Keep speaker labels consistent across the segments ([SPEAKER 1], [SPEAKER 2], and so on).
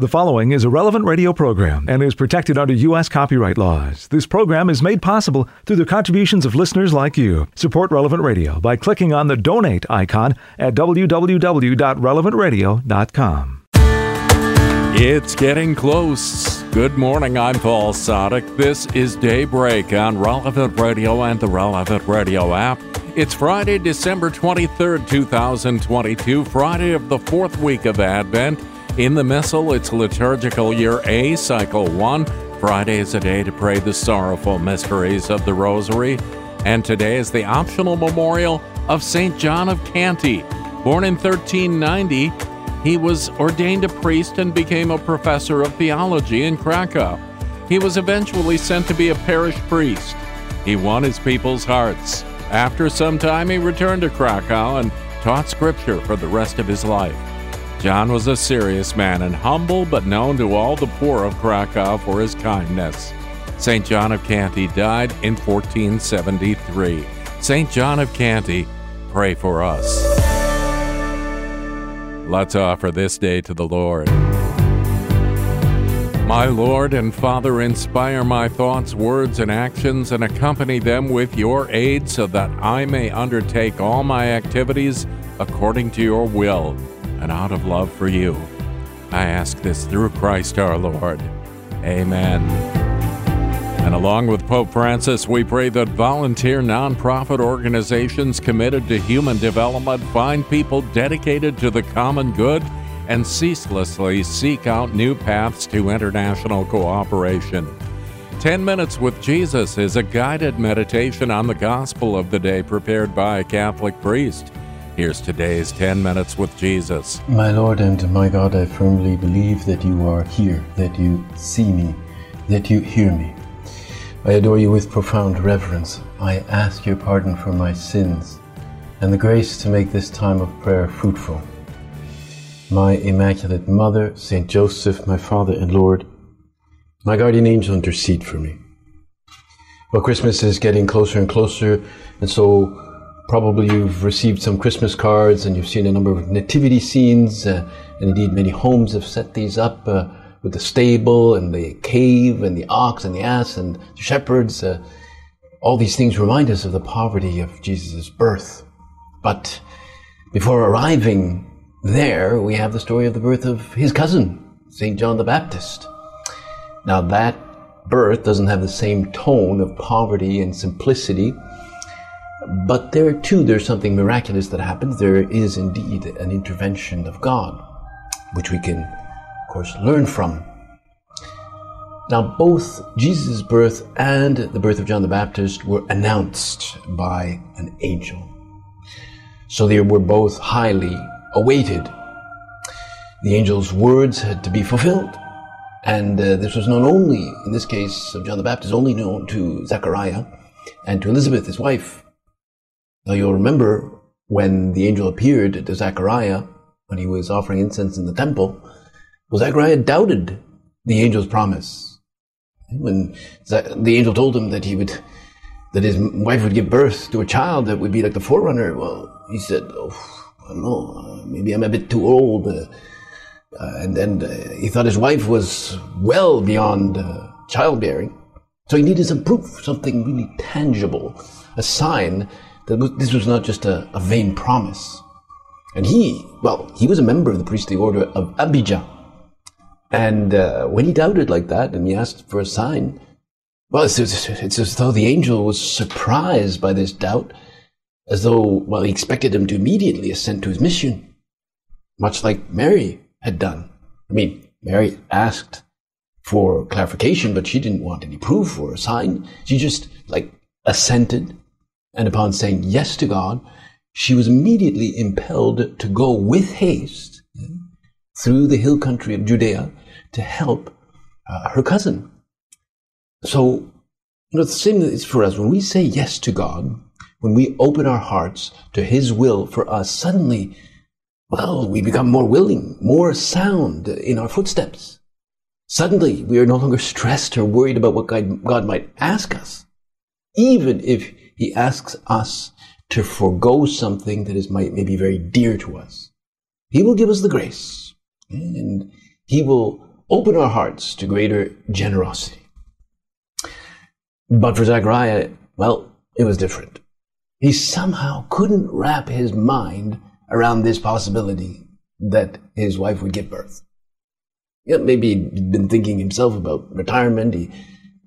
[SPEAKER 1] The following is a relevant radio program and is protected under U.S. copyright laws. This program is made possible through the contributions of listeners like you. Support Relevant Radio by clicking on the donate icon at www.relevantradio.com.
[SPEAKER 2] It's getting close. Good morning, I'm Paul Sadek. This is Daybreak on Relevant Radio and the Relevant Radio app. It's Friday, December 23rd, 2022, Friday of the fourth week of Advent. In the Missal, it's liturgical year A, cycle 1. Friday is a day to pray the sorrowful mysteries of the Rosary. And today is the optional memorial of St. John of Canty. Born in 1390, he was ordained a priest and became a professor of theology in Krakow. He was eventually sent to be a parish priest. He won his people's hearts. After some time, he returned to Krakow and taught scripture for the rest of his life. John was a serious man and humble, but known to all the poor of Krakow for his kindness. St. John of Canty died in 1473. St. John of Canty, pray for us. Let's offer this day to the Lord. My Lord and Father, inspire my thoughts, words, and actions and accompany them with your aid so that I may undertake all my activities according to your will and out of love for you. I ask this through Christ our Lord. Amen. And along with Pope Francis, we pray that volunteer nonprofit organizations committed to human development find people dedicated to the common good and ceaselessly seek out new paths to international cooperation. 10 Minutes with Jesus is a guided meditation on the gospel of the day prepared by a Catholic priest. Here's today's 10 Minutes with Jesus.
[SPEAKER 3] My Lord and my God, I firmly believe that you are here, that you see me, that you hear me. I adore you with profound reverence. I ask your pardon for my sins and the grace to make this time of prayer fruitful. My Immaculate Mother, Saint Joseph, my Father and Lord, my guardian angel, intercede for me. Well, Christmas is getting closer and closer, and so Probably you've received some Christmas cards and you've seen a number of nativity scenes, uh, and indeed many homes have set these up uh, with the stable and the cave and the ox and the ass and the shepherds. Uh, all these things remind us of the poverty of Jesus' birth. But before arriving there, we have the story of the birth of his cousin, St. John the Baptist. Now, that birth doesn't have the same tone of poverty and simplicity but there too, there's something miraculous that happens. There is indeed an intervention of God, which we can, of course, learn from. Now, both Jesus' birth and the birth of John the Baptist were announced by an angel. So they were both highly awaited. The angel's words had to be fulfilled. And uh, this was known only, in this case of John the Baptist, only known to Zechariah and to Elizabeth, his wife, now you'll remember when the angel appeared to Zechariah when he was offering incense in the temple, well, Zechariah doubted the angel's promise. When the angel told him that he would, that his wife would give birth to a child that would be like the forerunner, well, he said, oh, I don't know, maybe I'm a bit too old. Uh, uh, and then uh, he thought his wife was well beyond uh, childbearing. So he needed some proof, something really tangible, a sign this was not just a, a vain promise. And he, well, he was a member of the priestly order of Abijah. And uh, when he doubted like that and he asked for a sign, well, it's, it's, as though the angel was surprised by this doubt, as though, well, he expected him to immediately assent to his mission, much like Mary had done. I mean, Mary asked for clarification, but she didn't want any proof or a sign. She just, like, assented and upon saying yes to God, she was immediately impelled to go with haste through the hill country of Judea to help uh, her cousin. So, you know, the same is for us. When we say yes to God, when we open our hearts to His will for us, suddenly, well, we become more willing, more sound in our footsteps. Suddenly, we are no longer stressed or worried about what God, God might ask us, even if he asks us to forego something that is maybe very dear to us. He will give us the grace and he will open our hearts to greater generosity. But for Zachariah, well, it was different. He somehow couldn't wrap his mind around this possibility that his wife would give birth. Yeah, maybe he'd been thinking himself about retirement, he,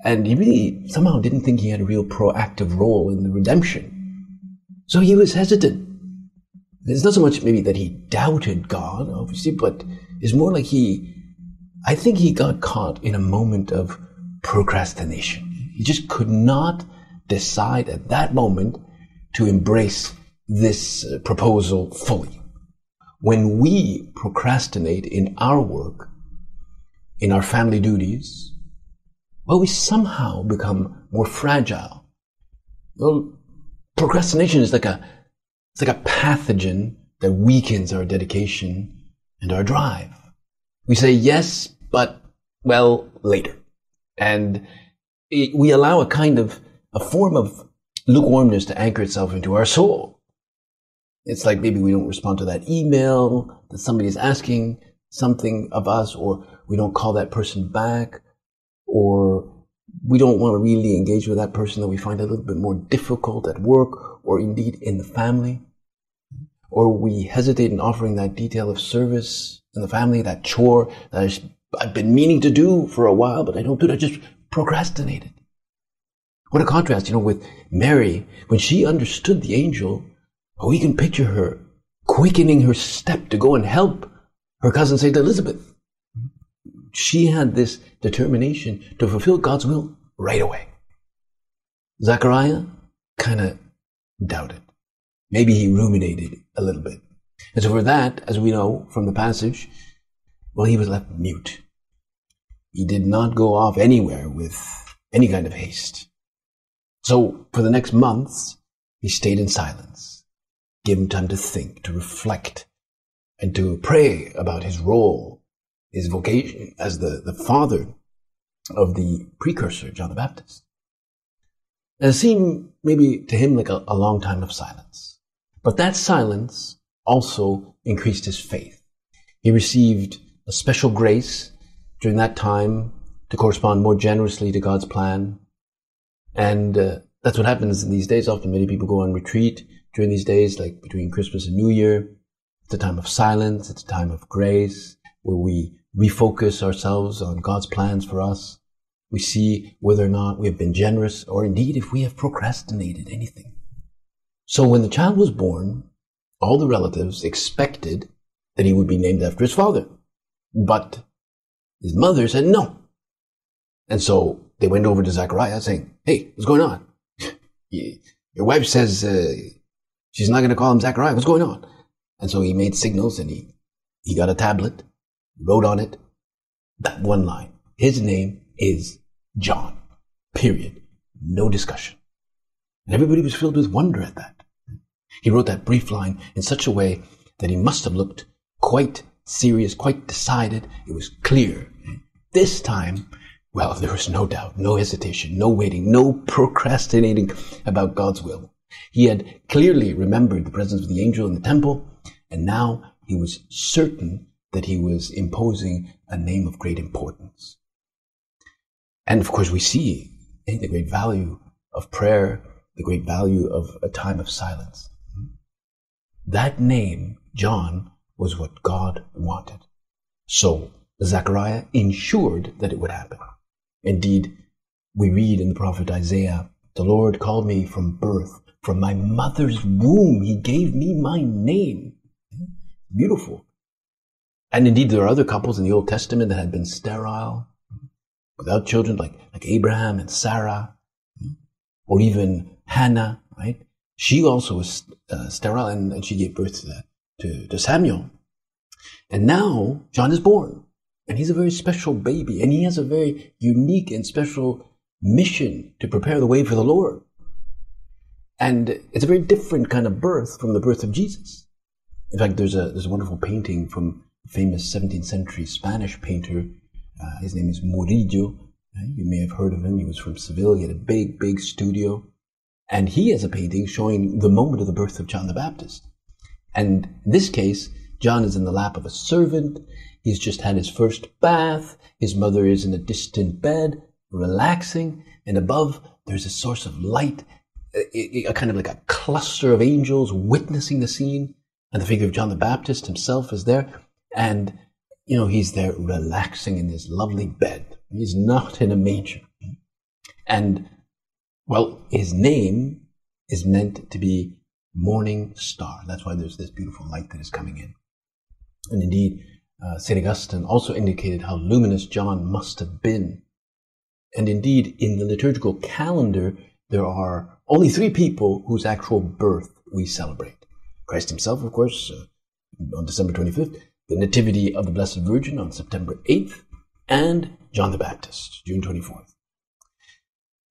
[SPEAKER 3] and he really somehow didn't think he had a real proactive role in the redemption. So he was hesitant. It's not so much maybe that he doubted God, obviously, but it's more like he, I think he got caught in a moment of procrastination. He just could not decide at that moment to embrace this uh, proposal fully. When we procrastinate in our work, in our family duties, well, we somehow become more fragile. Well, procrastination is like a, it's like a pathogen that weakens our dedication and our drive. We say yes, but, well, later. And it, we allow a kind of, a form of lukewarmness to anchor itself into our soul. It's like maybe we don't respond to that email that somebody is asking something of us, or we don't call that person back, or we don't want to really engage with that person that we find a little bit more difficult at work or indeed in the family. Or we hesitate in offering that detail of service in the family, that chore that I've been meaning to do for a while, but I don't do it. I just procrastinated. What a contrast, you know, with Mary, when she understood the angel, oh, we can picture her quickening her step to go and help her cousin St. Elizabeth. She had this determination to fulfill God's will right away. Zachariah kind of doubted. Maybe he ruminated a little bit. And so for that, as we know from the passage, well, he was left mute. He did not go off anywhere with any kind of haste. So for the next months, he stayed in silence, gave him time to think, to reflect, and to pray about his role, his vocation as the, the father of the precursor, John the Baptist. It seemed maybe to him like a, a long time of silence. But that silence also increased his faith. He received a special grace during that time to correspond more generously to God's plan and uh, that's what happens in these days. Often many people go on retreat during these days, like between Christmas and New Year. It's a time of silence. It's a time of grace where we refocus ourselves on God's plans for us. We see whether or not we have been generous or indeed if we have procrastinated anything. So when the child was born, all the relatives expected that he would be named after his father. But his mother said no. And so they went over to Zachariah saying, Hey, what's going on? Your wife says uh, she's not going to call him Zachariah. What's going on? And so he made signals and he, he got a tablet, wrote on it that one line. His name is John. Period. No discussion. And everybody was filled with wonder at that. He wrote that brief line in such a way that he must have looked quite serious, quite decided. It was clear. This time, well, there was no doubt, no hesitation, no waiting, no procrastinating about God's will. He had clearly remembered the presence of the angel in the temple, and now he was certain that he was imposing a name of great importance. And of course, we see the great value of prayer, the great value of a time of silence. That name, John, was what God wanted. So Zechariah ensured that it would happen. Indeed, we read in the prophet Isaiah, the Lord called me from birth, from my mother's womb. He gave me my name. Beautiful. And indeed, there are other couples in the Old Testament that had been sterile, without children, like, like Abraham and Sarah, or even Hannah, right? She also was uh, sterile and, and, she gave birth to, to, to Samuel. And now John is born. And he's a very special baby, and he has a very unique and special mission to prepare the way for the Lord. And it's a very different kind of birth from the birth of Jesus. In fact, there's a, there's a wonderful painting from famous 17th century Spanish painter. Uh, his name is Murillo. Uh, you may have heard of him. He was from Seville. He had a big, big studio. And he has a painting showing the moment of the birth of John the Baptist. And in this case, John is in the lap of a servant. He's just had his first bath. His mother is in a distant bed, relaxing. And above, there's a source of light, a, a kind of like a cluster of angels witnessing the scene. And the figure of John the Baptist himself is there. And, you know, he's there relaxing in his lovely bed. He's not in a manger. And, well, his name is meant to be morning star. That's why there's this beautiful light that is coming in. And indeed, uh, St. Augustine also indicated how luminous John must have been. And indeed, in the liturgical calendar, there are only three people whose actual birth we celebrate. Christ himself, of course, uh, on December 25th, the Nativity of the Blessed Virgin on September 8th, and John the Baptist, June 24th.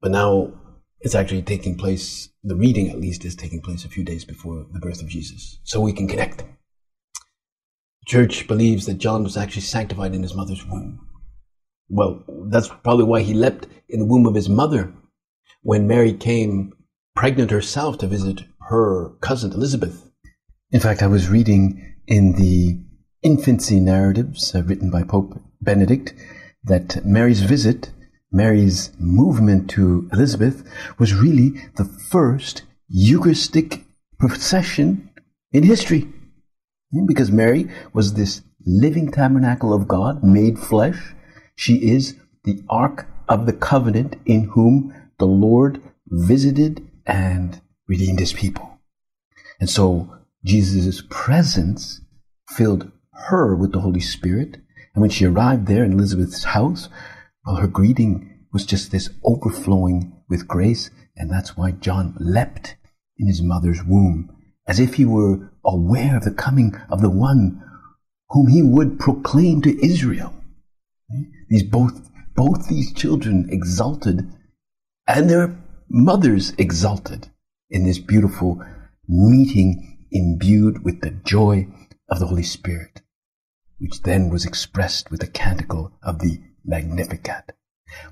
[SPEAKER 3] But now it's actually taking place, the reading at least is taking place a few days before the birth of Jesus, so we can connect them. The church believes that John was actually sanctified in his mother's womb. Well, that's probably why he leapt in the womb of his mother when Mary came pregnant herself to visit her cousin Elizabeth. In fact, I was reading in the infancy narratives uh, written by Pope Benedict that Mary's visit Mary's movement to Elizabeth was really the first Eucharistic procession in history. Because Mary was this living tabernacle of God made flesh. She is the Ark of the Covenant in whom the Lord visited and redeemed his people. And so Jesus' presence filled her with the Holy Spirit. And when she arrived there in Elizabeth's house, well, her greeting was just this overflowing with grace, and that's why John leapt in his mother's womb, as if he were aware of the coming of the one whom he would proclaim to Israel. These both both these children exulted, and their mothers exulted in this beautiful meeting imbued with the joy of the Holy Spirit, which then was expressed with the canticle of the Magnificat.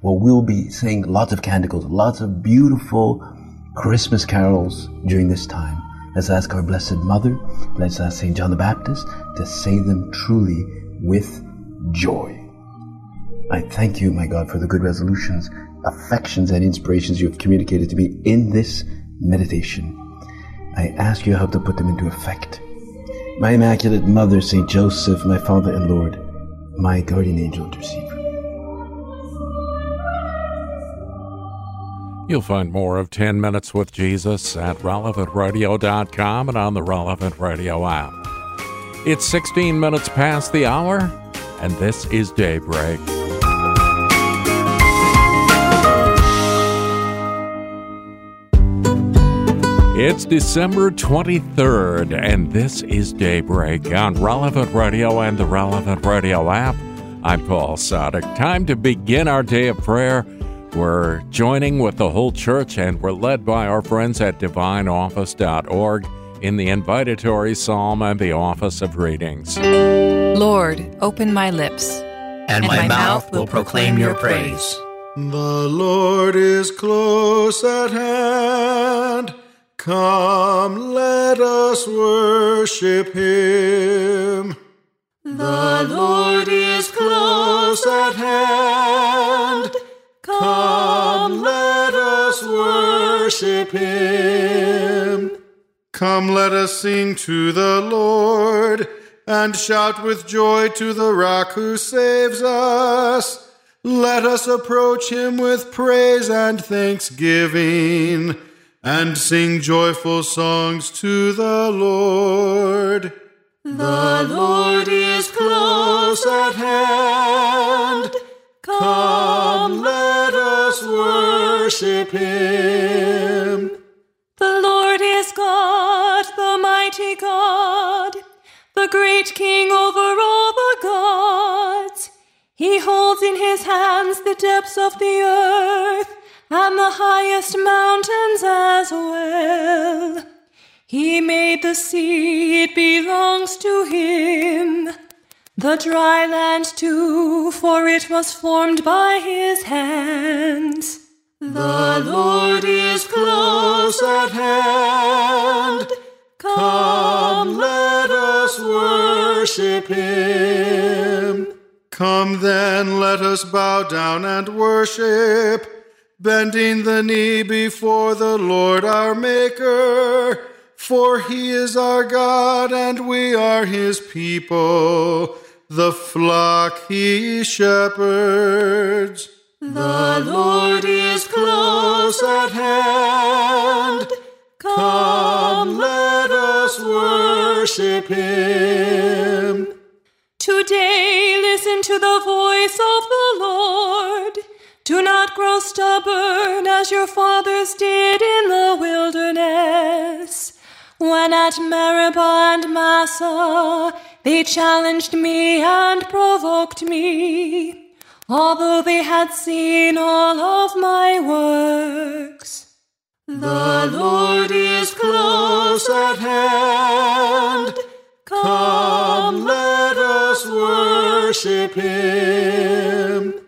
[SPEAKER 3] Well, we'll be saying lots of canticles, lots of beautiful Christmas carols during this time. Let's ask our Blessed Mother, let's ask St. John the Baptist to say them truly with joy. I thank you, my God, for the good resolutions, affections, and inspirations you have communicated to me in this meditation. I ask you help to put them into effect. My Immaculate Mother, St. Joseph, my Father and Lord, my guardian angel, intercede
[SPEAKER 2] You'll find more of 10 Minutes with Jesus at relevantradio.com and on the Relevant Radio app. It's 16 minutes past the hour, and this is Daybreak. It's December 23rd, and this is Daybreak on Relevant Radio and the Relevant Radio app. I'm Paul Sadek. Time to begin our day of prayer we're joining with the whole church and we're led by our friends at divineoffice.org in the invitatory psalm and the office of readings.
[SPEAKER 4] Lord, open my lips,
[SPEAKER 5] and, and my, my, mouth will proclaim your praise.
[SPEAKER 6] The Lord is close at hand. Come, let us worship him.
[SPEAKER 7] The Lord is close at hand. Come, let us worship him.
[SPEAKER 6] Come, let us sing to the Lord and shout with joy to the rock who saves us. Let us approach him with praise and thanksgiving and sing joyful songs to the Lord.
[SPEAKER 7] The Lord is close at hand. Come, let us worship him.
[SPEAKER 8] The Lord is God, the mighty God, the great King over all the gods. He holds in his hands the depths of the earth and the highest mountains as well. He made the sea, it belongs to him the dry land too, for it was formed by his hands.
[SPEAKER 7] The Lord is close at hand. Come, let us worship him.
[SPEAKER 6] Come then, let us bow down and worship, bending the knee before the Lord our Maker. For he is our God, and we are his people, the flock he shepherds.
[SPEAKER 7] The Lord is close at hand. Come, let us worship him.
[SPEAKER 8] Today, listen to the voice of the Lord. Do not grow stubborn as your fathers did in the wilderness. When at Meribah and Massah they challenged me and provoked me, although they had seen all of my works.
[SPEAKER 7] The Lord is close at hand. Come, let us worship him.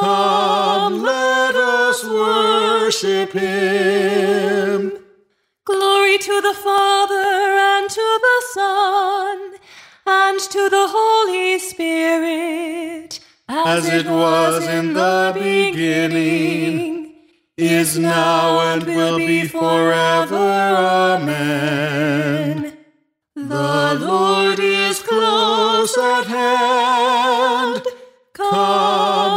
[SPEAKER 7] Come, let us worship him.
[SPEAKER 8] Glory to the Father, and to the Son, and to the Holy Spirit,
[SPEAKER 6] as, as it was in the beginning, is now, and will be forever. Amen.
[SPEAKER 7] The Lord is close at hand. Come,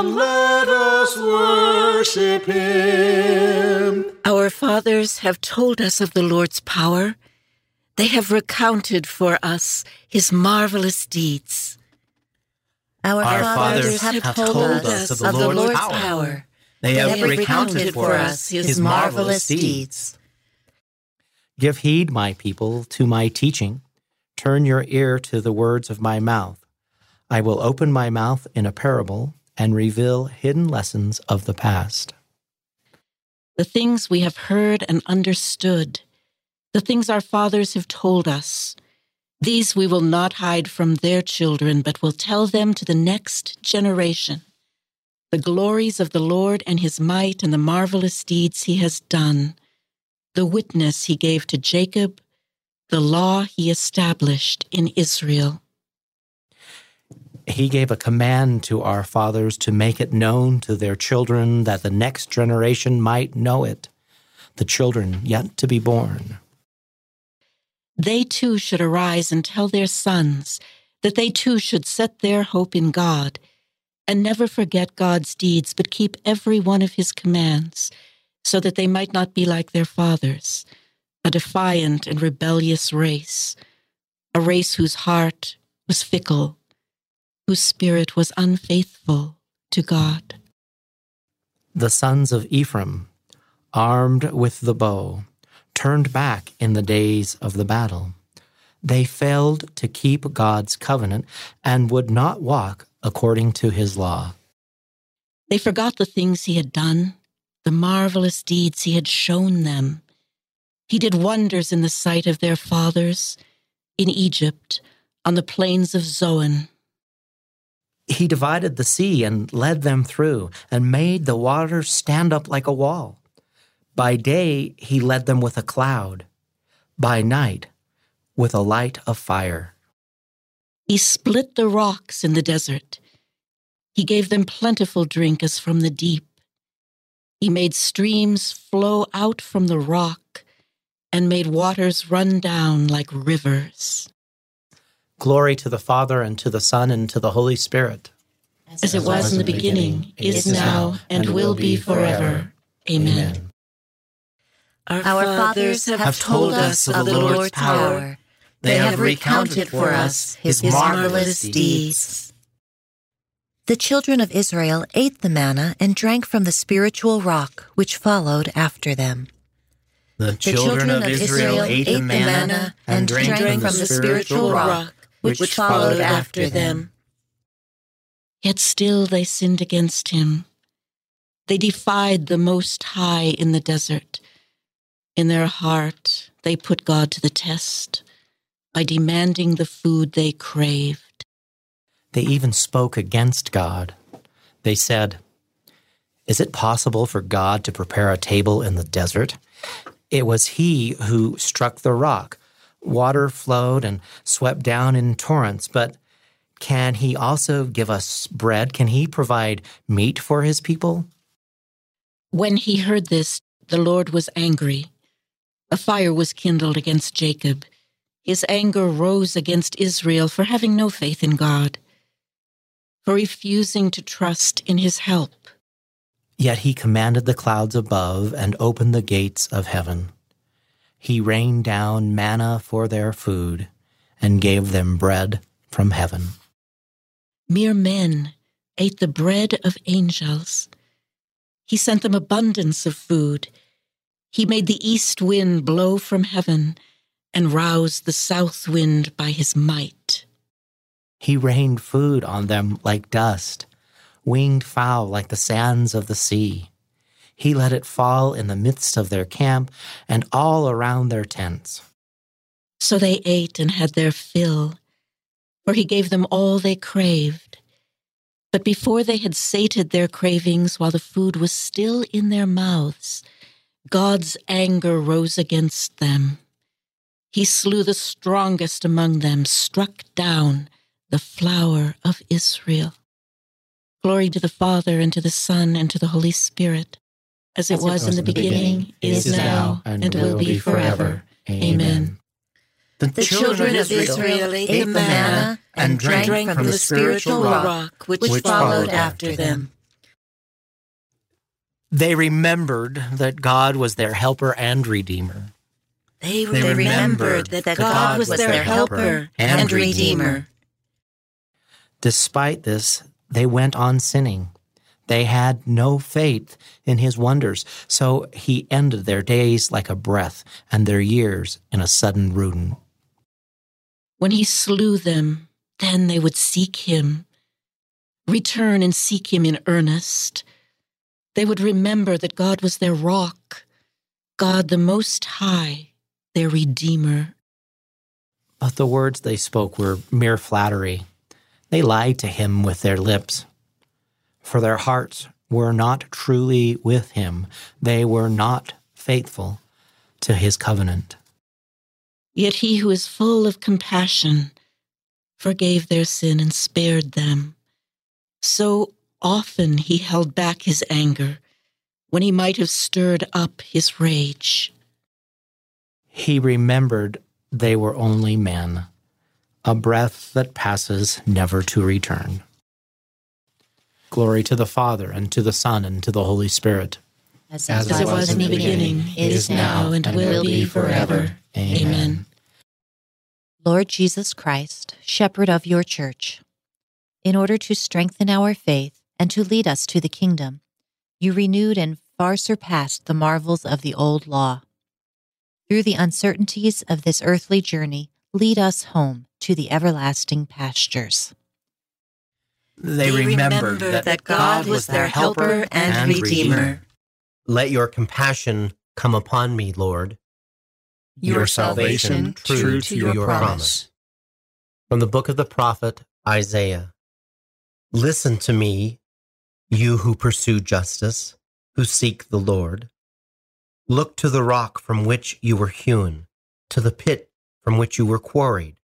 [SPEAKER 7] let us worship him.
[SPEAKER 9] Our fathers have told us of the Lord's power. They have recounted for us his marvelous deeds.
[SPEAKER 5] Our, Our fathers, fathers, have told, told us of the, of Lord's, the Lord's power. power. They, they have, have recounted for us his, his marvelous deeds.
[SPEAKER 10] Give heed, my people, to my teaching. Turn your ear to the words of my mouth. I will open my mouth in a parable and reveal hidden lessons of the past.
[SPEAKER 9] The things we have heard and understood, the things our fathers have told us, these we will not hide from their children, but will tell them to the next generation. The glories of the Lord and his might and the marvelous deeds he has done, the witness he gave to Jacob, the law he established in Israel.
[SPEAKER 10] He gave a command to our fathers to make it known to their children that the next generation might know it, the children yet to be born.
[SPEAKER 9] They too should arise and tell their sons that they too should set their hope in God and never forget God's deeds, but keep every one of his commands, so that they might not be like their fathers a defiant and rebellious race, a race whose heart was fickle, whose spirit was unfaithful to God.
[SPEAKER 10] The sons of Ephraim, armed with the bow, turned back in the days of the battle. They failed to keep God's covenant and would not walk according to his law.
[SPEAKER 9] They forgot the things he had done, the marvelous deeds he had shown them he did wonders in the sight of their fathers in Egypt, on the plains of Zoan.
[SPEAKER 10] He divided the sea and led them through, and made the waters stand up like a wall. By day he led them with a cloud, by night with a light of fire.
[SPEAKER 9] He split the rocks in the desert. He gave them plentiful drink as from the deep. He made streams flow out from the rock and made waters run down like rivers.
[SPEAKER 10] Glory to the Father, and to the Son, and to the Holy Spirit.
[SPEAKER 9] As, As it was, was in the beginning, beginning is, is now, and, and will be forever. Amen. Amen.
[SPEAKER 5] Our, Our fathers have, have told us of the Lord's power. They have recounted for us his marvelous deeds.
[SPEAKER 11] The children of Israel ate the manna and drank from the spiritual rock which followed after them.
[SPEAKER 10] The children of Israel ate the manna and drank from the spiritual rock which followed after them.
[SPEAKER 9] Yet still they sinned against him. They defied the Most High in the desert. In their heart, they put God to the test by demanding the food they craved.
[SPEAKER 10] They even spoke against God. They said, Is it possible for God to prepare a table in the desert? It was he who struck the rock. Water flowed and swept down in torrents, but can he also give us bread? Can he provide meat for his people?
[SPEAKER 9] When he heard this, the Lord was angry. A fire was kindled against Jacob. His anger rose against Israel for having no faith in God, for refusing to trust in his help.
[SPEAKER 10] Yet he commanded the clouds above and opened the gates of heaven. He rained down manna for their food and gave them bread from heaven.
[SPEAKER 9] Mere men ate the bread of angels. He sent them abundance of food. He made the east wind blow from heaven and roused the south wind by his might.
[SPEAKER 10] He rained food on them like dust winged fowl like the sands of the sea. He let it fall in the midst of their camp and all around their tents.
[SPEAKER 9] So they ate and had their fill, for he gave them all they craved. But before they had sated their cravings while the food was still in their mouths, God's anger rose against them. He slew the strongest among them, struck down the flower of Israel. Glory to the Father, and to the Son, and to the Holy Spirit, as it, was, was in the beginning, beginning is, is now, and, and will be forever. Amen.
[SPEAKER 5] The, the children of Israel ate the manna and drank, drank from the spiritual rock which, which followed after them.
[SPEAKER 10] They remembered that God was their helper and redeemer.
[SPEAKER 5] They, they remembered that, that God was their helper and redeemer.
[SPEAKER 10] Despite this, they went on sinning. They had no faith in his wonders, so he ended their days like a breath and their years in a sudden ruin.
[SPEAKER 9] When he slew them, then they would seek him, return and seek him in earnest. They would remember that God was their rock, God the Most High, their Redeemer.
[SPEAKER 10] But the words they spoke were mere flattery they lied to him with their lips, for their hearts were not truly with him. They were not faithful to his covenant.
[SPEAKER 9] Yet he who is full of compassion forgave their sin and spared them. So often he held back his anger when he might have stirred up his rage.
[SPEAKER 10] He remembered they were only men a breath that passes never to return. Glory to the Father, and to the Son, and to the Holy Spirit.
[SPEAKER 9] As, as, as it was in the beginning, is now, and, and will be forever. Amen. Amen.
[SPEAKER 11] Lord Jesus Christ, shepherd of your church, in order to strengthen our faith and to lead us to the kingdom, you renewed and far surpassed the marvels of the old law. Through the uncertainties of this earthly journey, lead us home to the everlasting pastures.
[SPEAKER 5] They, remembered that, that God was their helper and redeemer.
[SPEAKER 12] Let your compassion come upon me, Lord.
[SPEAKER 5] Your, your salvation, salvation true to your, your promise. promise.
[SPEAKER 12] From the book of the prophet Isaiah Listen to me, you who pursue justice, who seek the Lord. Look to the rock from which you were hewn, to the pit from which you were quarried.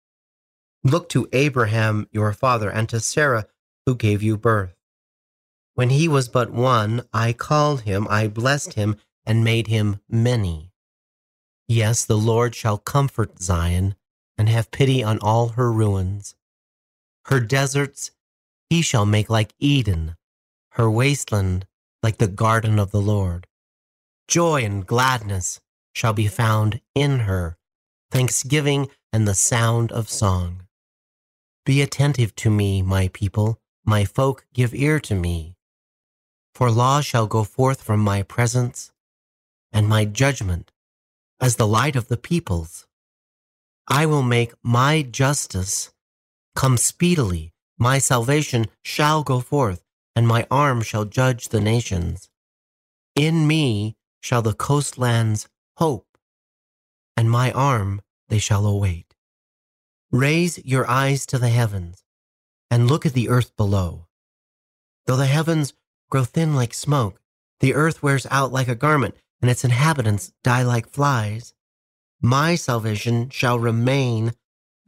[SPEAKER 12] Look to Abraham your father and to Sarah who gave you birth. When he was but one, I called him, I blessed him, and made him many. Yes, the Lord shall comfort Zion and have pity on all her ruins. Her deserts he shall make like Eden, her wasteland like the garden of the Lord. Joy and gladness shall be found in her, thanksgiving and the sound of song. Be attentive to me, my people, my folk, give ear to me. For law shall go forth from my presence, and my judgment as the light of the peoples. I will make my justice come speedily. My salvation shall go forth, and my arm shall judge the nations. In me shall the coastlands hope, and my arm they shall await. Raise your eyes to the heavens, and look at the earth below. Though the heavens grow thin like smoke, the earth wears out like a garment, and its inhabitants die like flies, my salvation shall remain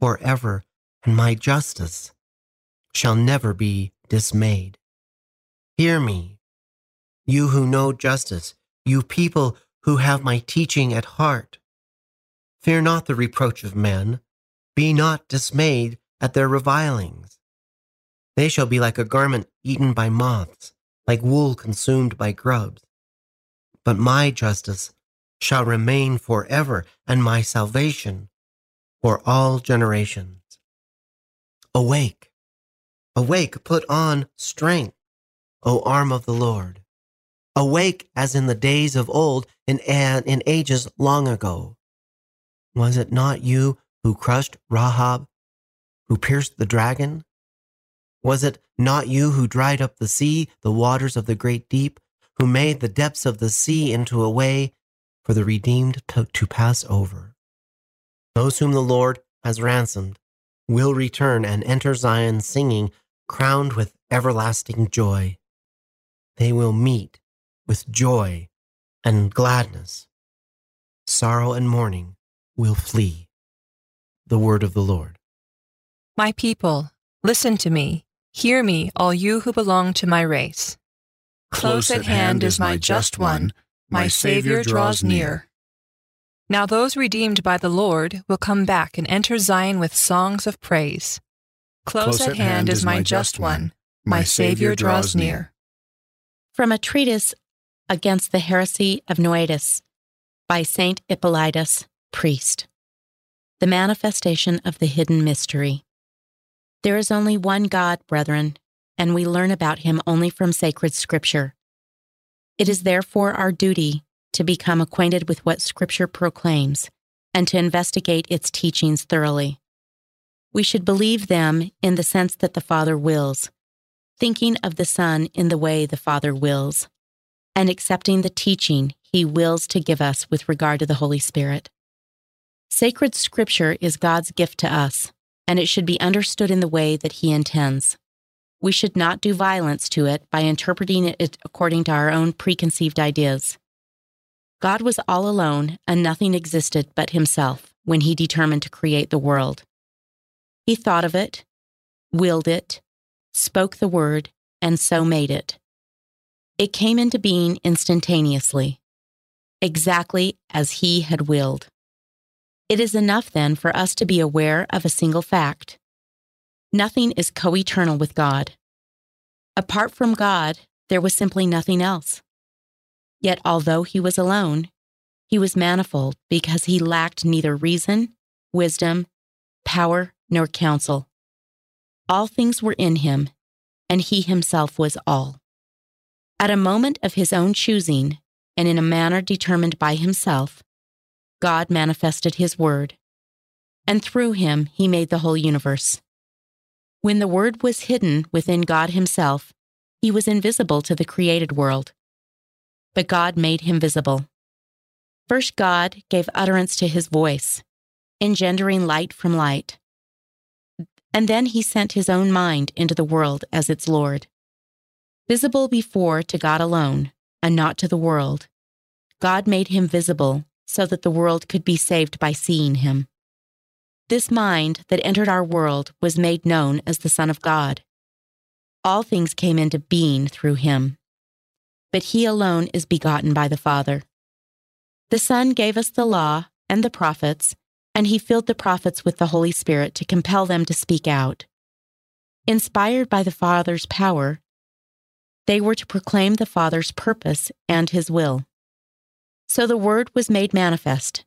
[SPEAKER 12] forever, and my justice shall never be dismayed. Hear me, you who know justice, you people who have my teaching at heart. Fear not the reproach of men, be not dismayed at their revilings. They shall be like a garment eaten by moths, like wool consumed by grubs. But my justice shall remain forever, and my salvation for all generations. Awake, awake, put on strength, O arm of the Lord. Awake as in the days of old, in, in ages long ago. Was it not you who crushed Rahab, who pierced the dragon? Was it not you who dried up the sea, the waters of the great deep, who made the depths of the sea into a way for the redeemed to, to pass over. Those whom the Lord has ransomed will return and enter Zion singing, crowned with everlasting joy. They will meet with joy and gladness. Sorrow and mourning will flee. The word of the Lord.
[SPEAKER 4] My people, listen to me. Hear me, all you who belong to my race. Close at hand is my just one my Savior draws near. Now those redeemed by the Lord will come back and enter Zion with songs of praise. Close, Close at hand is my just one, my Savior draws near.
[SPEAKER 11] From a treatise against the heresy of Noetus by Saint Hippolytus, priest. The manifestation of the hidden mystery. There is only one God, brethren, and we learn about him only from sacred scripture. It is therefore our duty to become acquainted with what Scripture proclaims and to investigate its teachings thoroughly. We should believe them in the sense that the Father wills, thinking of the Son in the way the Father wills, and accepting the teaching He wills to give us with regard to the Holy Spirit. Sacred Scripture is God's gift to us, and it should be understood in the way that He intends we should not do violence to it by interpreting it according to our own preconceived ideas. God was all alone and nothing existed but himself when he determined to create the world. He thought of it, willed it, spoke the word, and so made it. It came into being instantaneously, exactly as he had willed. It is enough then for us to be aware of a single fact Nothing is co eternal with God. Apart from God, there was simply nothing else. Yet, although he was alone, he was manifold because he lacked neither reason, wisdom, power, nor counsel. All things were in him, and he himself was all. At a moment of his own choosing, and in a manner determined by himself, God manifested his word, and through him he made the whole universe. When the Word was hidden within God Himself, He was invisible to the created world. But God made Him visible. First, God gave utterance to His voice, engendering light from light. And then He sent His own mind into the world as its Lord. Visible before to God alone, and not to the world, God made Him visible so that the world could be saved by seeing Him. This mind that entered our world was made known as the Son of God. All things came into being through him. But he alone is begotten by the Father. The Son gave us the law and the prophets, and he filled the prophets with the Holy Spirit to compel them to speak out. Inspired by the Father's power, they were to proclaim the Father's purpose and his will. So the Word was made manifest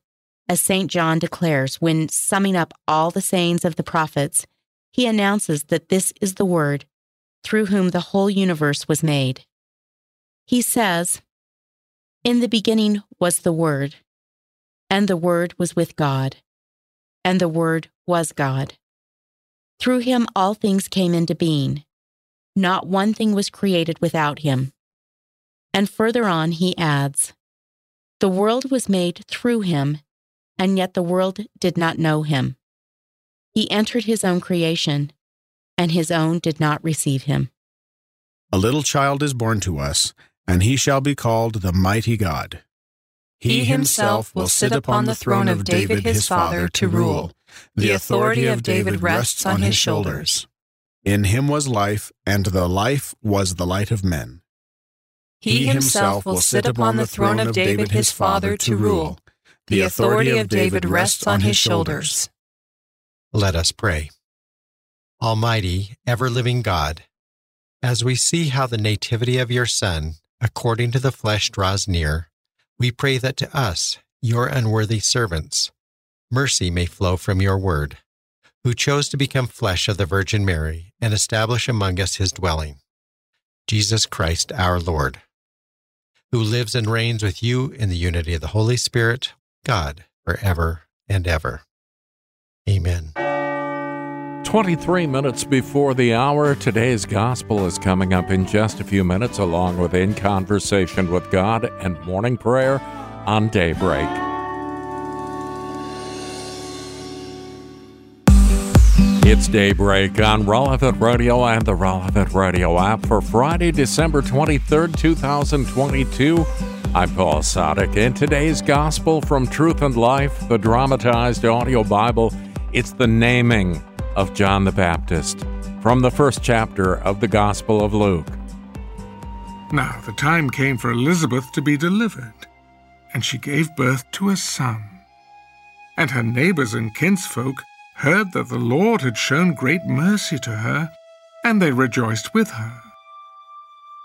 [SPEAKER 11] as St. John declares when summing up all the sayings of the prophets, he announces that this is the Word through whom the whole universe was made. He says, In the beginning was the Word, And the Word was with God, and the Word was God. Through him all things came into being. Not one thing was created without him. And further on, he adds, The world was made through him, and yet the world did not know him. He entered his own creation, and his own did not receive him.
[SPEAKER 13] A little child is born to us, and he shall be called the Mighty God.
[SPEAKER 4] He himself will sit upon the throne of David his father to rule. The authority of David rests on his shoulders.
[SPEAKER 13] In him was life, and the life was the light of men.
[SPEAKER 4] He himself will sit upon the throne of David his father to rule. The authority of David rests on his shoulders.
[SPEAKER 14] Let us pray. Almighty, ever living God, as we see how the nativity of your Son, according to the flesh, draws near, we pray that to us, your unworthy servants, mercy may flow from your word, who chose to become flesh of the Virgin Mary and establish among us his dwelling. Jesus Christ our Lord, who lives and reigns with you in the unity of the Holy Spirit, God, forever and ever. Amen.
[SPEAKER 2] 23 minutes before the hour, today's gospel is coming up in just a few minutes, along with In Conversation with God and morning prayer on daybreak. It's daybreak on Relevant Radio and the Relevant Radio app for Friday, December 23rd, 2022. I'm Paul Sadek, and today's gospel from Truth and Life, the dramatized audio Bible. It's the naming of John the Baptist from the first chapter of the Gospel of Luke.
[SPEAKER 15] Now the time came for Elizabeth to be delivered, and she gave birth to a son. And her neighbors and kinsfolk heard that the Lord had shown great mercy to her, and they rejoiced with her.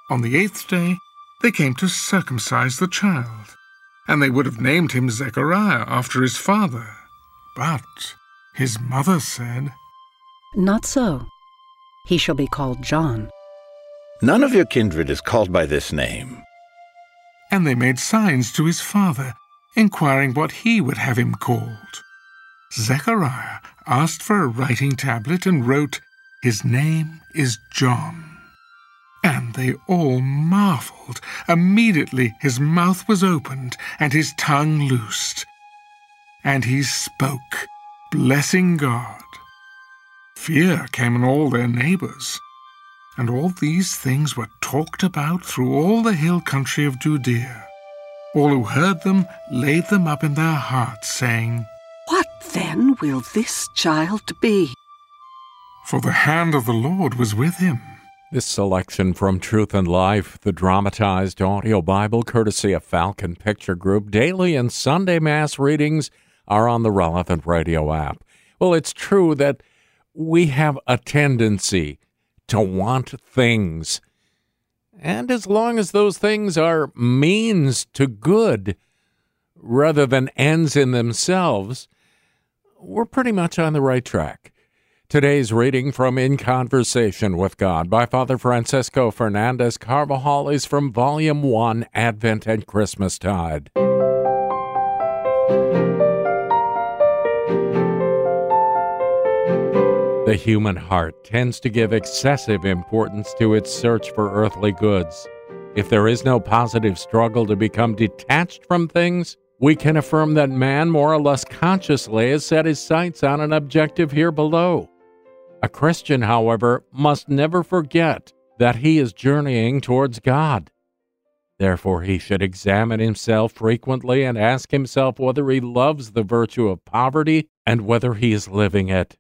[SPEAKER 15] On the eighth day, they came to circumcise the child, and they would have named him Zechariah after his father. But his mother said,
[SPEAKER 16] not so. He shall be called John.
[SPEAKER 17] None of your kindred is called by this name.
[SPEAKER 15] And they made signs to his father, inquiring what he would have him called. Zechariah asked for a writing tablet and wrote, His name is John. And they all marveled. Immediately his mouth was opened and his tongue loosed. And he spoke, blessing God. Fear came on all their neighbors, and all these things were talked about through all the hill country of Judea. All who heard them laid them up in their hearts, saying,
[SPEAKER 16] then will this child be?
[SPEAKER 15] For the hand of the Lord was with him.
[SPEAKER 2] This selection from Truth and Life, the dramatized audio Bible, courtesy of Falcon Picture Group, daily and Sunday Mass readings are on the relevant radio app. Well, it's true that we have a tendency to want things. And as long as those things are means to good rather than ends in themselves, we're pretty much on the right track. Today's reading from In Conversation with God by Father Francisco Fernandez Carvajal is from Volume 1 Advent and Christmastide. The human heart tends to give excessive importance to its search for earthly goods. If there is no positive struggle to become detached from things, we can affirm that man more or less consciously has set his sights on an objective here below. A Christian, however, must never forget that he is journeying towards God. Therefore, he should examine himself frequently and ask himself whether he loves the virtue of poverty and whether he is living it.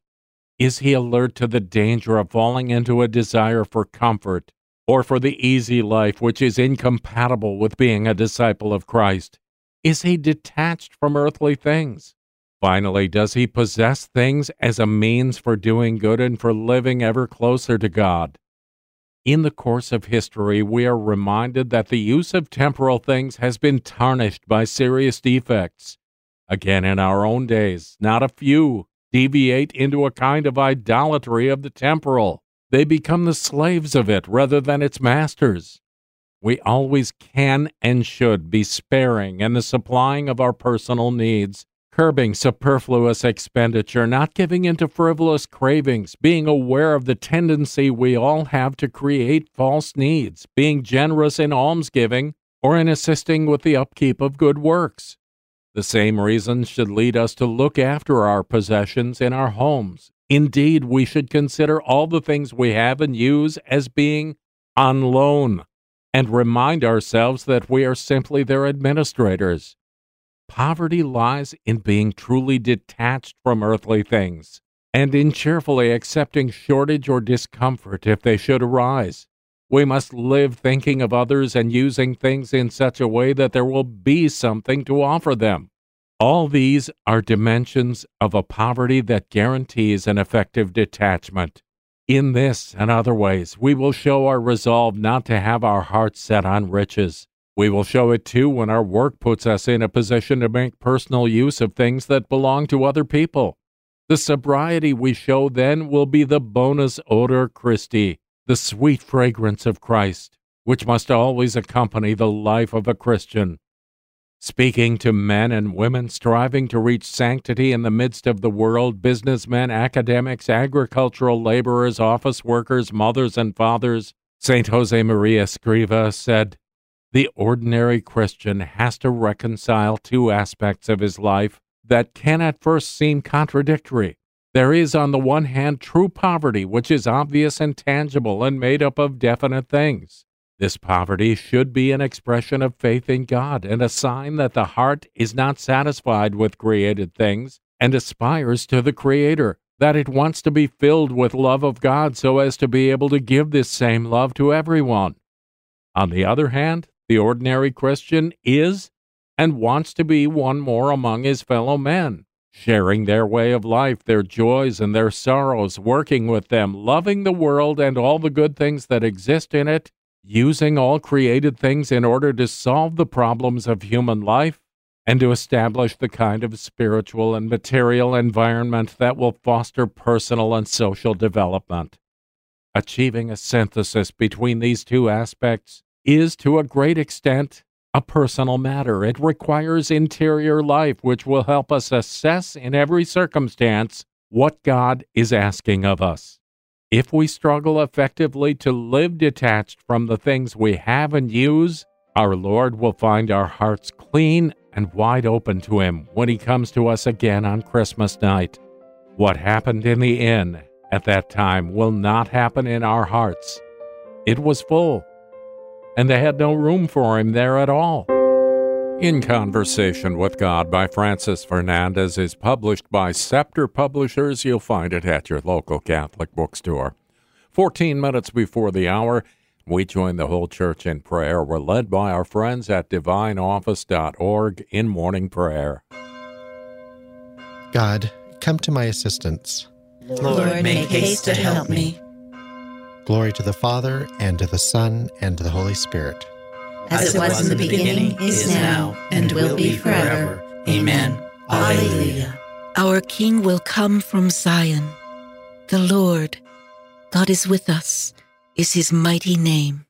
[SPEAKER 2] Is he alert to the danger of falling into a desire for comfort or for the easy life which is incompatible with being a disciple of Christ? Is he detached from earthly things? Finally, does he possess things as a means for doing good and for living ever closer to God? In the course of history, we are reminded that the use of temporal things has been tarnished by serious defects. Again, in our own days, not a few deviate into a kind of idolatry of the temporal. They become the slaves of it rather than its masters. We always can and should be sparing in the supplying of our personal needs, curbing superfluous expenditure, not giving into frivolous cravings, being aware of the tendency we all have to create false needs, being generous in almsgiving or in assisting with the upkeep of good works. The same reasons should lead us to look after our possessions in our homes. Indeed, we should consider all the things we have and use as being on loan and remind ourselves that we are simply their administrators. Poverty lies in being truly detached from earthly things and in cheerfully accepting shortage or discomfort if they should arise. We must live thinking of others and using things in such a way that there will be something to offer them. All these are dimensions of a poverty that guarantees an effective detachment. In this and other ways, we will show our resolve not to have our hearts set on riches. We will show it too when our work puts us in a position to make personal use of things that belong to other people. The sobriety we show then will be the bonus odor Christi, the sweet fragrance of Christ, which must always accompany the life of a Christian. Speaking to men and women striving to reach sanctity in the midst of the world, businessmen, academics, agricultural laborers, office workers, mothers, and fathers, St. Jose Maria Escriva said, The ordinary Christian has to reconcile two aspects of his life that can at first seem contradictory there is, on the one hand, true poverty, which is obvious and tangible and made up of definite things. This poverty should be an expression of faith in God and a sign that the heart is not satisfied with created things and aspires to the Creator, that it wants to be filled with love of God so as to be able to give this same love to everyone. On the other hand, the ordinary Christian is and wants to be one more among his fellow men sharing their way of life, their joys and their sorrows, working with them, loving the world and all the good things that exist in it, using all created things in order to solve the problems of human life, and to establish the kind of spiritual and material environment that will foster personal and social development. Achieving a synthesis between these two aspects is, to a great extent, a personal matter. It requires interior life, which will help us assess in every circumstance what God is asking of us. If we struggle effectively to live detached from the things we have and use, our Lord will find our hearts clean and wide open to Him when He comes to us again on Christmas night. What happened in the inn at that time will not happen in our hearts. It was full and they had no room for him there at all. In Conversation with God by Francis Fernandez is published by Scepter Publishers. You'll find it at your local Catholic bookstore. 14 minutes before the hour, we join the whole church in prayer. We're led by our friends at divineoffice.org in morning prayer.
[SPEAKER 14] God, come to my assistance.
[SPEAKER 5] Lord, make haste to help me.
[SPEAKER 14] Glory to the Father, and to the Son, and to the Holy Spirit.
[SPEAKER 5] As it was in the beginning, is now, and will be forever. Amen. Alleluia.
[SPEAKER 9] Our King will come from Zion. The Lord, God is with us, is his mighty name.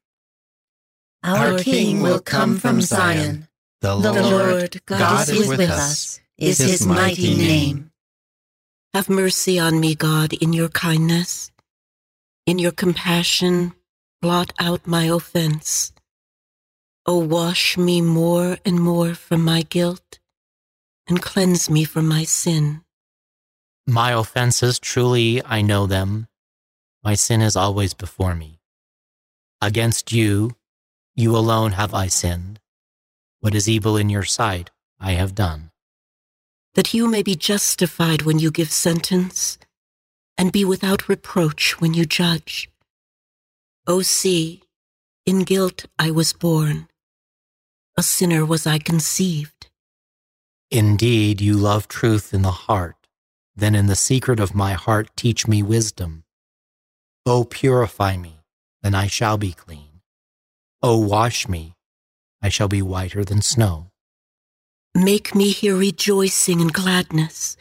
[SPEAKER 5] Our King will come from Zion. The Lord, God is with us, is his mighty name.
[SPEAKER 9] Have mercy on me, God, in your kindness in your compassion, blot out my offense. O oh, wash me more and more from my guilt and cleanse me from my sin.
[SPEAKER 10] My offenses, truly I know them. My sin is always before me. Against you, you alone have I sinned. What is evil in your sight, I have done.
[SPEAKER 9] That you may be justified when you give sentence and be without reproach when you judge. O see, in guilt I was born, a sinner was I conceived.
[SPEAKER 10] Indeed, you love truth in the heart, then in the secret of my heart teach me wisdom. O purify me, then I shall be clean. O wash me, I shall be whiter than snow.
[SPEAKER 9] Make me hear rejoicing and gladness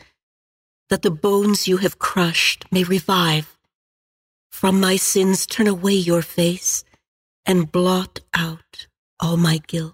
[SPEAKER 9] that the bones you have crushed may revive. From my sins turn away your face, and blot out all my guilt.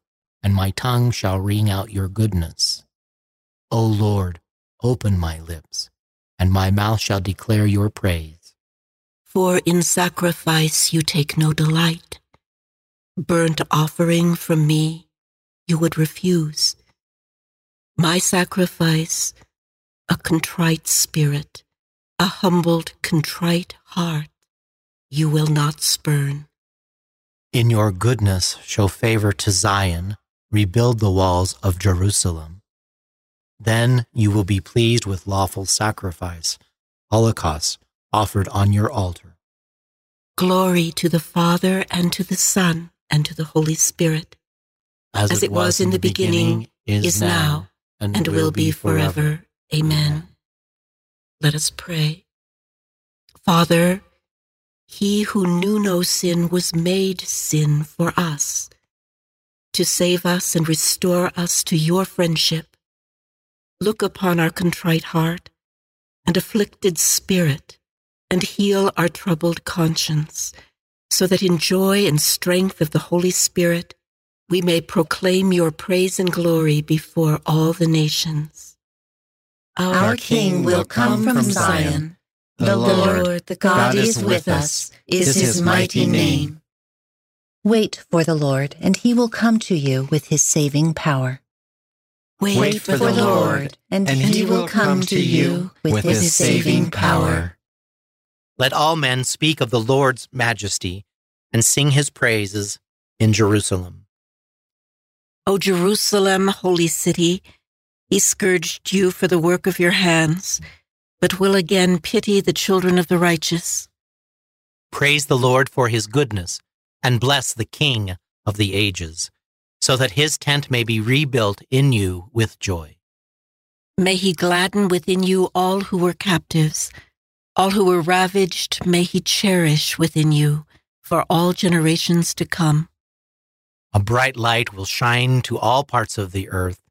[SPEAKER 10] and my tongue shall ring out your goodness. O Lord, open my lips, and my mouth shall declare your praise.
[SPEAKER 9] For in sacrifice you take no delight burnt offering from me you would refuse. My sacrifice, a contrite spirit, a humbled, contrite heart, you will not spurn.
[SPEAKER 10] In your goodness, show favor to Zion, rebuild the walls of Jerusalem. Then you will be pleased with lawful sacrifice, holocausts offered on your altar.
[SPEAKER 9] Glory to the Father and to the Son and to the Holy Spirit,
[SPEAKER 10] as,
[SPEAKER 9] as it, was, in the beginning, beginning is now, and, and will be forever. Amen. Let us pray. Father, he who knew no sin was made sin for us, to save us and restore us to your friendship. Look upon our contrite heart and afflicted spirit, and heal our troubled conscience so that in joy and strength of the Holy Spirit we may proclaim your praise and glory before all the nations.
[SPEAKER 5] Our, Our King will come from Zion. The Lord, the God is with us, is his mighty name.
[SPEAKER 11] Wait for the Lord, and he will come to you with his saving power.
[SPEAKER 5] Wait, Wait for, for the Lord, and, and he will come to you with his saving power.
[SPEAKER 10] Let all men speak of the Lord's majesty and sing his praises in Jerusalem.
[SPEAKER 9] O Jerusalem, holy city, he scourged you for the work of your hands, but will again pity the children of the righteous.
[SPEAKER 10] Praise the Lord for his goodness, and bless the King of the ages, so that his tent may be rebuilt in you with joy.
[SPEAKER 9] May he gladden within you all who were captives all who were ravaged may he cherish within you for all generations to come.
[SPEAKER 10] A bright light will shine to all parts of the earth.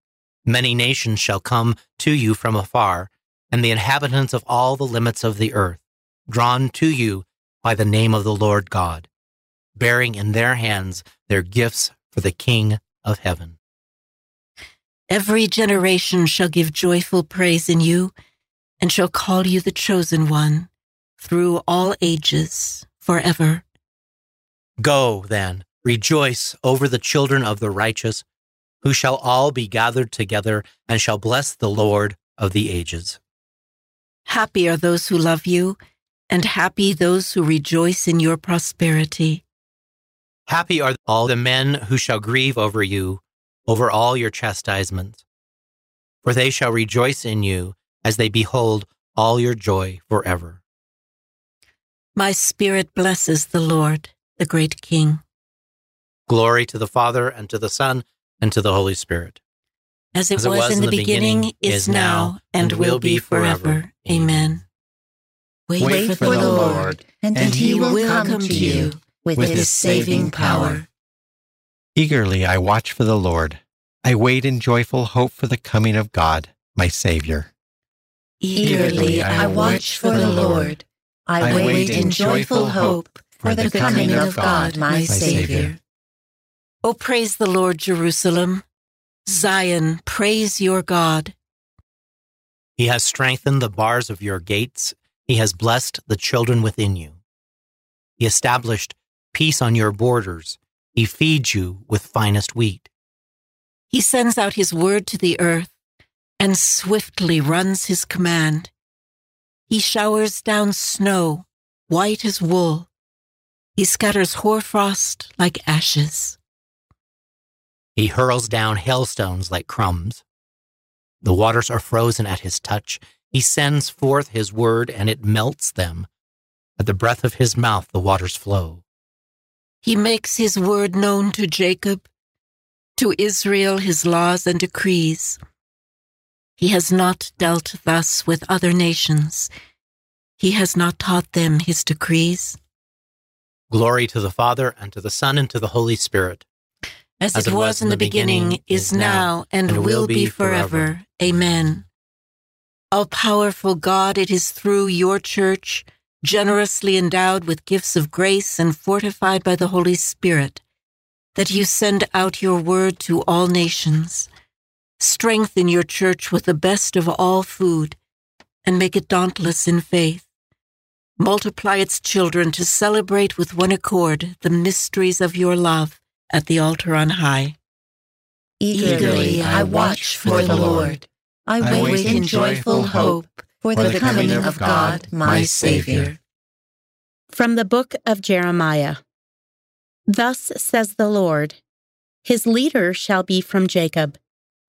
[SPEAKER 10] Many nations shall come to you from afar, and the inhabitants of all the limits of the earth, drawn to you by the name of the Lord God, bearing in their hands their gifts for the King of heaven.
[SPEAKER 9] Every generation shall give joyful praise in you and shall call you the chosen one through all ages forever.
[SPEAKER 10] Go, then, rejoice over the children of the righteous, who shall all be gathered together and shall bless the Lord of the ages.
[SPEAKER 9] Happy are those who love you, and happy those who rejoice in your prosperity.
[SPEAKER 10] Happy are all the men who shall grieve over you, over all your chastisements. For they shall rejoice in you as they behold all your joy forever.
[SPEAKER 9] My spirit blesses the Lord, the great King.
[SPEAKER 10] Glory to the Father, and to the Son, and to the Holy Spirit.
[SPEAKER 9] As it, As it was, was, in the, the beginning, beginning, is now, and, and will be forever. Amen.
[SPEAKER 5] Wait, Wait for, for, the Lord, and, and he will come, come to you with, with his saving power.
[SPEAKER 14] Eagerly I watch for the Lord. I wait in joyful hope for the coming of God, my Savior.
[SPEAKER 5] Eagerly I watch for the Lord. I wait in joyful hope for the coming of God, my Savior.
[SPEAKER 9] O oh, praise the Lord, Jerusalem. Zion, praise your God.
[SPEAKER 10] He has strengthened the bars of your gates. He has blessed the children within you. He established peace on your borders. He feeds you with finest wheat.
[SPEAKER 9] He sends out his word to the earth and swiftly runs his command. He showers down snow, white as wool. He scatters hoarfrost like ashes.
[SPEAKER 10] He hurls down hailstones like crumbs. The waters are frozen at his touch. He sends forth his word and it melts them. At the breath of his mouth, the waters flow.
[SPEAKER 9] He makes his word known to Jacob, to Israel his laws and decrees. He has not dealt thus with other nations. He has not taught them his decrees.
[SPEAKER 10] Glory to the Father, and to the Son, and to the Holy Spirit.
[SPEAKER 9] As, As it, was in the beginning, is now, and, and will be forever. Amen. All powerful God, it is through your church, generously endowed with gifts of grace and fortified by the Holy Spirit, that you send out your word to all nations. Strengthen your church with the best of all food, and make it dauntless in faith. Multiply its children to celebrate with one accord the mysteries of your love at the altar on high.
[SPEAKER 5] Eagerly I watch for the Lord. I wait in joyful hope for the coming of God, my Savior.
[SPEAKER 16] From the book of Jeremiah Thus says the Lord His leader shall be from Jacob,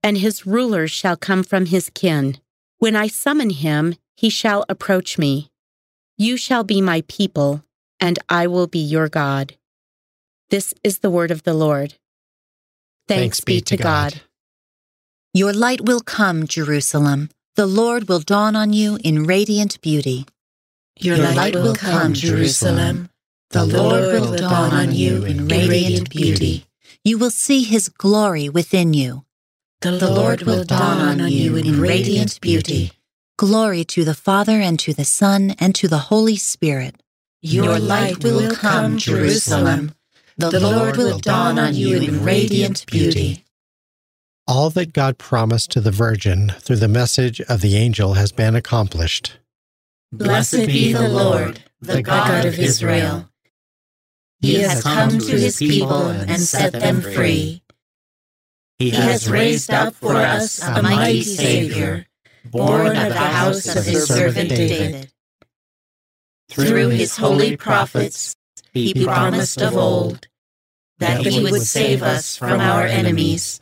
[SPEAKER 16] and his rulers shall come from his kin. When I summon him, he shall approach me. You shall be my people, and I will be your God. This is the word of the Lord. Thanks, Thanks be to God. God.
[SPEAKER 11] Your light will come, Jerusalem. The Lord will dawn on you in radiant beauty.
[SPEAKER 5] Your, Your light, light will come, Jerusalem. The Lord will dawn on you in radiant beauty.
[SPEAKER 11] You will see his glory within you.
[SPEAKER 5] The Lord will dawn on you in radiant beauty.
[SPEAKER 11] Glory to the Father and to the Son and to the Holy Spirit.
[SPEAKER 5] Your light will come, Jerusalem. The Lord will dawn on you in radiant beauty.
[SPEAKER 14] All that God promised to the Virgin through the message of the angel has been accomplished.
[SPEAKER 5] Blessed be the Lord, the God of Israel. He has come to his people and set them free. He has raised up for us a mighty Savior, born of the house of his servant David. Through his holy prophets, he promised of old that he would save us from our enemies,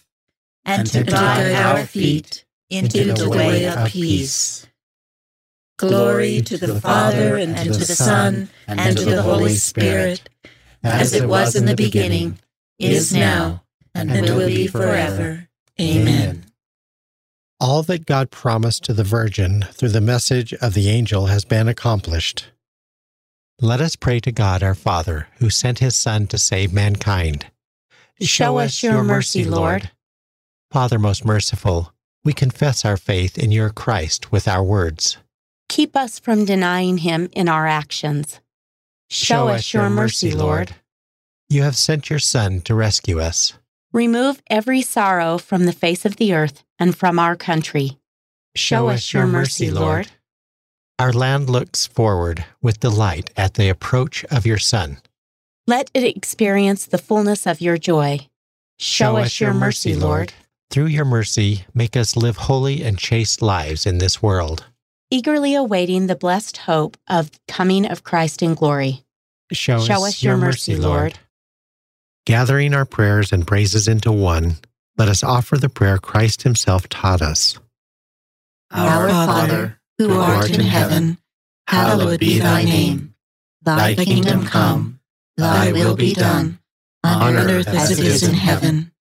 [SPEAKER 5] and to guide our feet into the way of peace. Glory to the Father, and to the Son, and to the Holy Spirit, as it was in the beginning, is now, and will be forever. Amen.
[SPEAKER 14] All that God promised to the Virgin through the message of the angel has been accomplished. Let us pray to God our Father, who sent his Son to save mankind.
[SPEAKER 16] Show us your mercy, Lord.
[SPEAKER 14] Father most merciful, we confess our faith in your Christ with our words.
[SPEAKER 16] Keep us from denying him in our actions. Show, Show us your mercy, Lord.
[SPEAKER 14] You have sent your Son to rescue us.
[SPEAKER 16] Remove every sorrow from the face of the earth and from our country.
[SPEAKER 14] Show, Show us your mercy, Lord. Our land looks forward with delight at the approach of your Son.
[SPEAKER 16] Let it experience the fullness of your joy. Show, Show us your mercy, Lord.
[SPEAKER 14] Through your mercy, make us live holy and chaste lives in this world
[SPEAKER 16] eagerly awaiting the blessed hope of coming of Christ in glory.
[SPEAKER 14] Show, Show us, us your mercy, Lord. Gathering our prayers and praises into one, let us offer the prayer Christ himself taught us.
[SPEAKER 5] Our Father, who art in heaven, hallowed be thy name. Thy kingdom come, thy will be done, on earth as it is in heaven.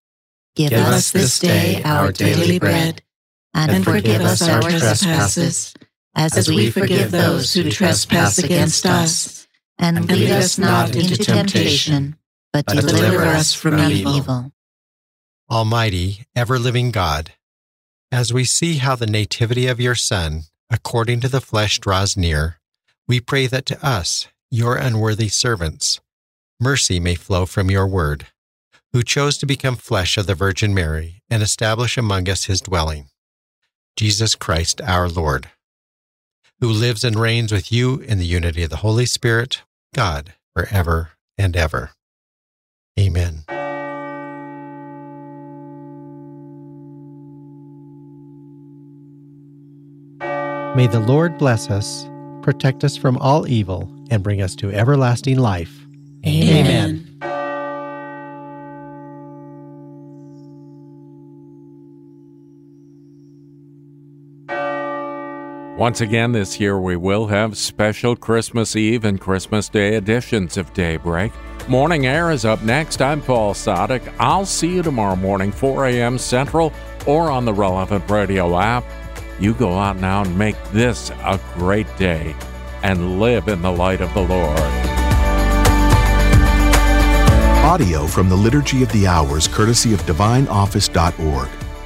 [SPEAKER 5] Give us this day our daily bread, and forgive us our trespasses as, as we forgive those who trespass against us. And lead us not into temptation,
[SPEAKER 11] but
[SPEAKER 12] but deliver,
[SPEAKER 11] us from,
[SPEAKER 12] from
[SPEAKER 11] evil.
[SPEAKER 12] evil.
[SPEAKER 14] Almighty, ever living God, as we see how the nativity of your Son, according to the flesh, draws near, we pray that to us, your unworthy servants, mercy may flow from your word, who chose to become flesh of the Virgin Mary and establish among us his dwelling. Jesus Christ our Lord, who lives and reigns with you in the unity of the Holy Spirit, God, forever and ever. Amen. May the Lord bless us, protect us from all evil, and bring us to everlasting life.
[SPEAKER 5] Amen.
[SPEAKER 2] Once again this year, we will have special Christmas Eve and Christmas Day editions of Daybreak. Morning Air is up next. I'm Paul Sadek. I'll see you tomorrow morning, 4 a.m. Central, or on the relevant radio app. You go out now and make this a great day and live in the light of the Lord.
[SPEAKER 18] Audio from the Liturgy of the Hours, courtesy of DivineOffice.org.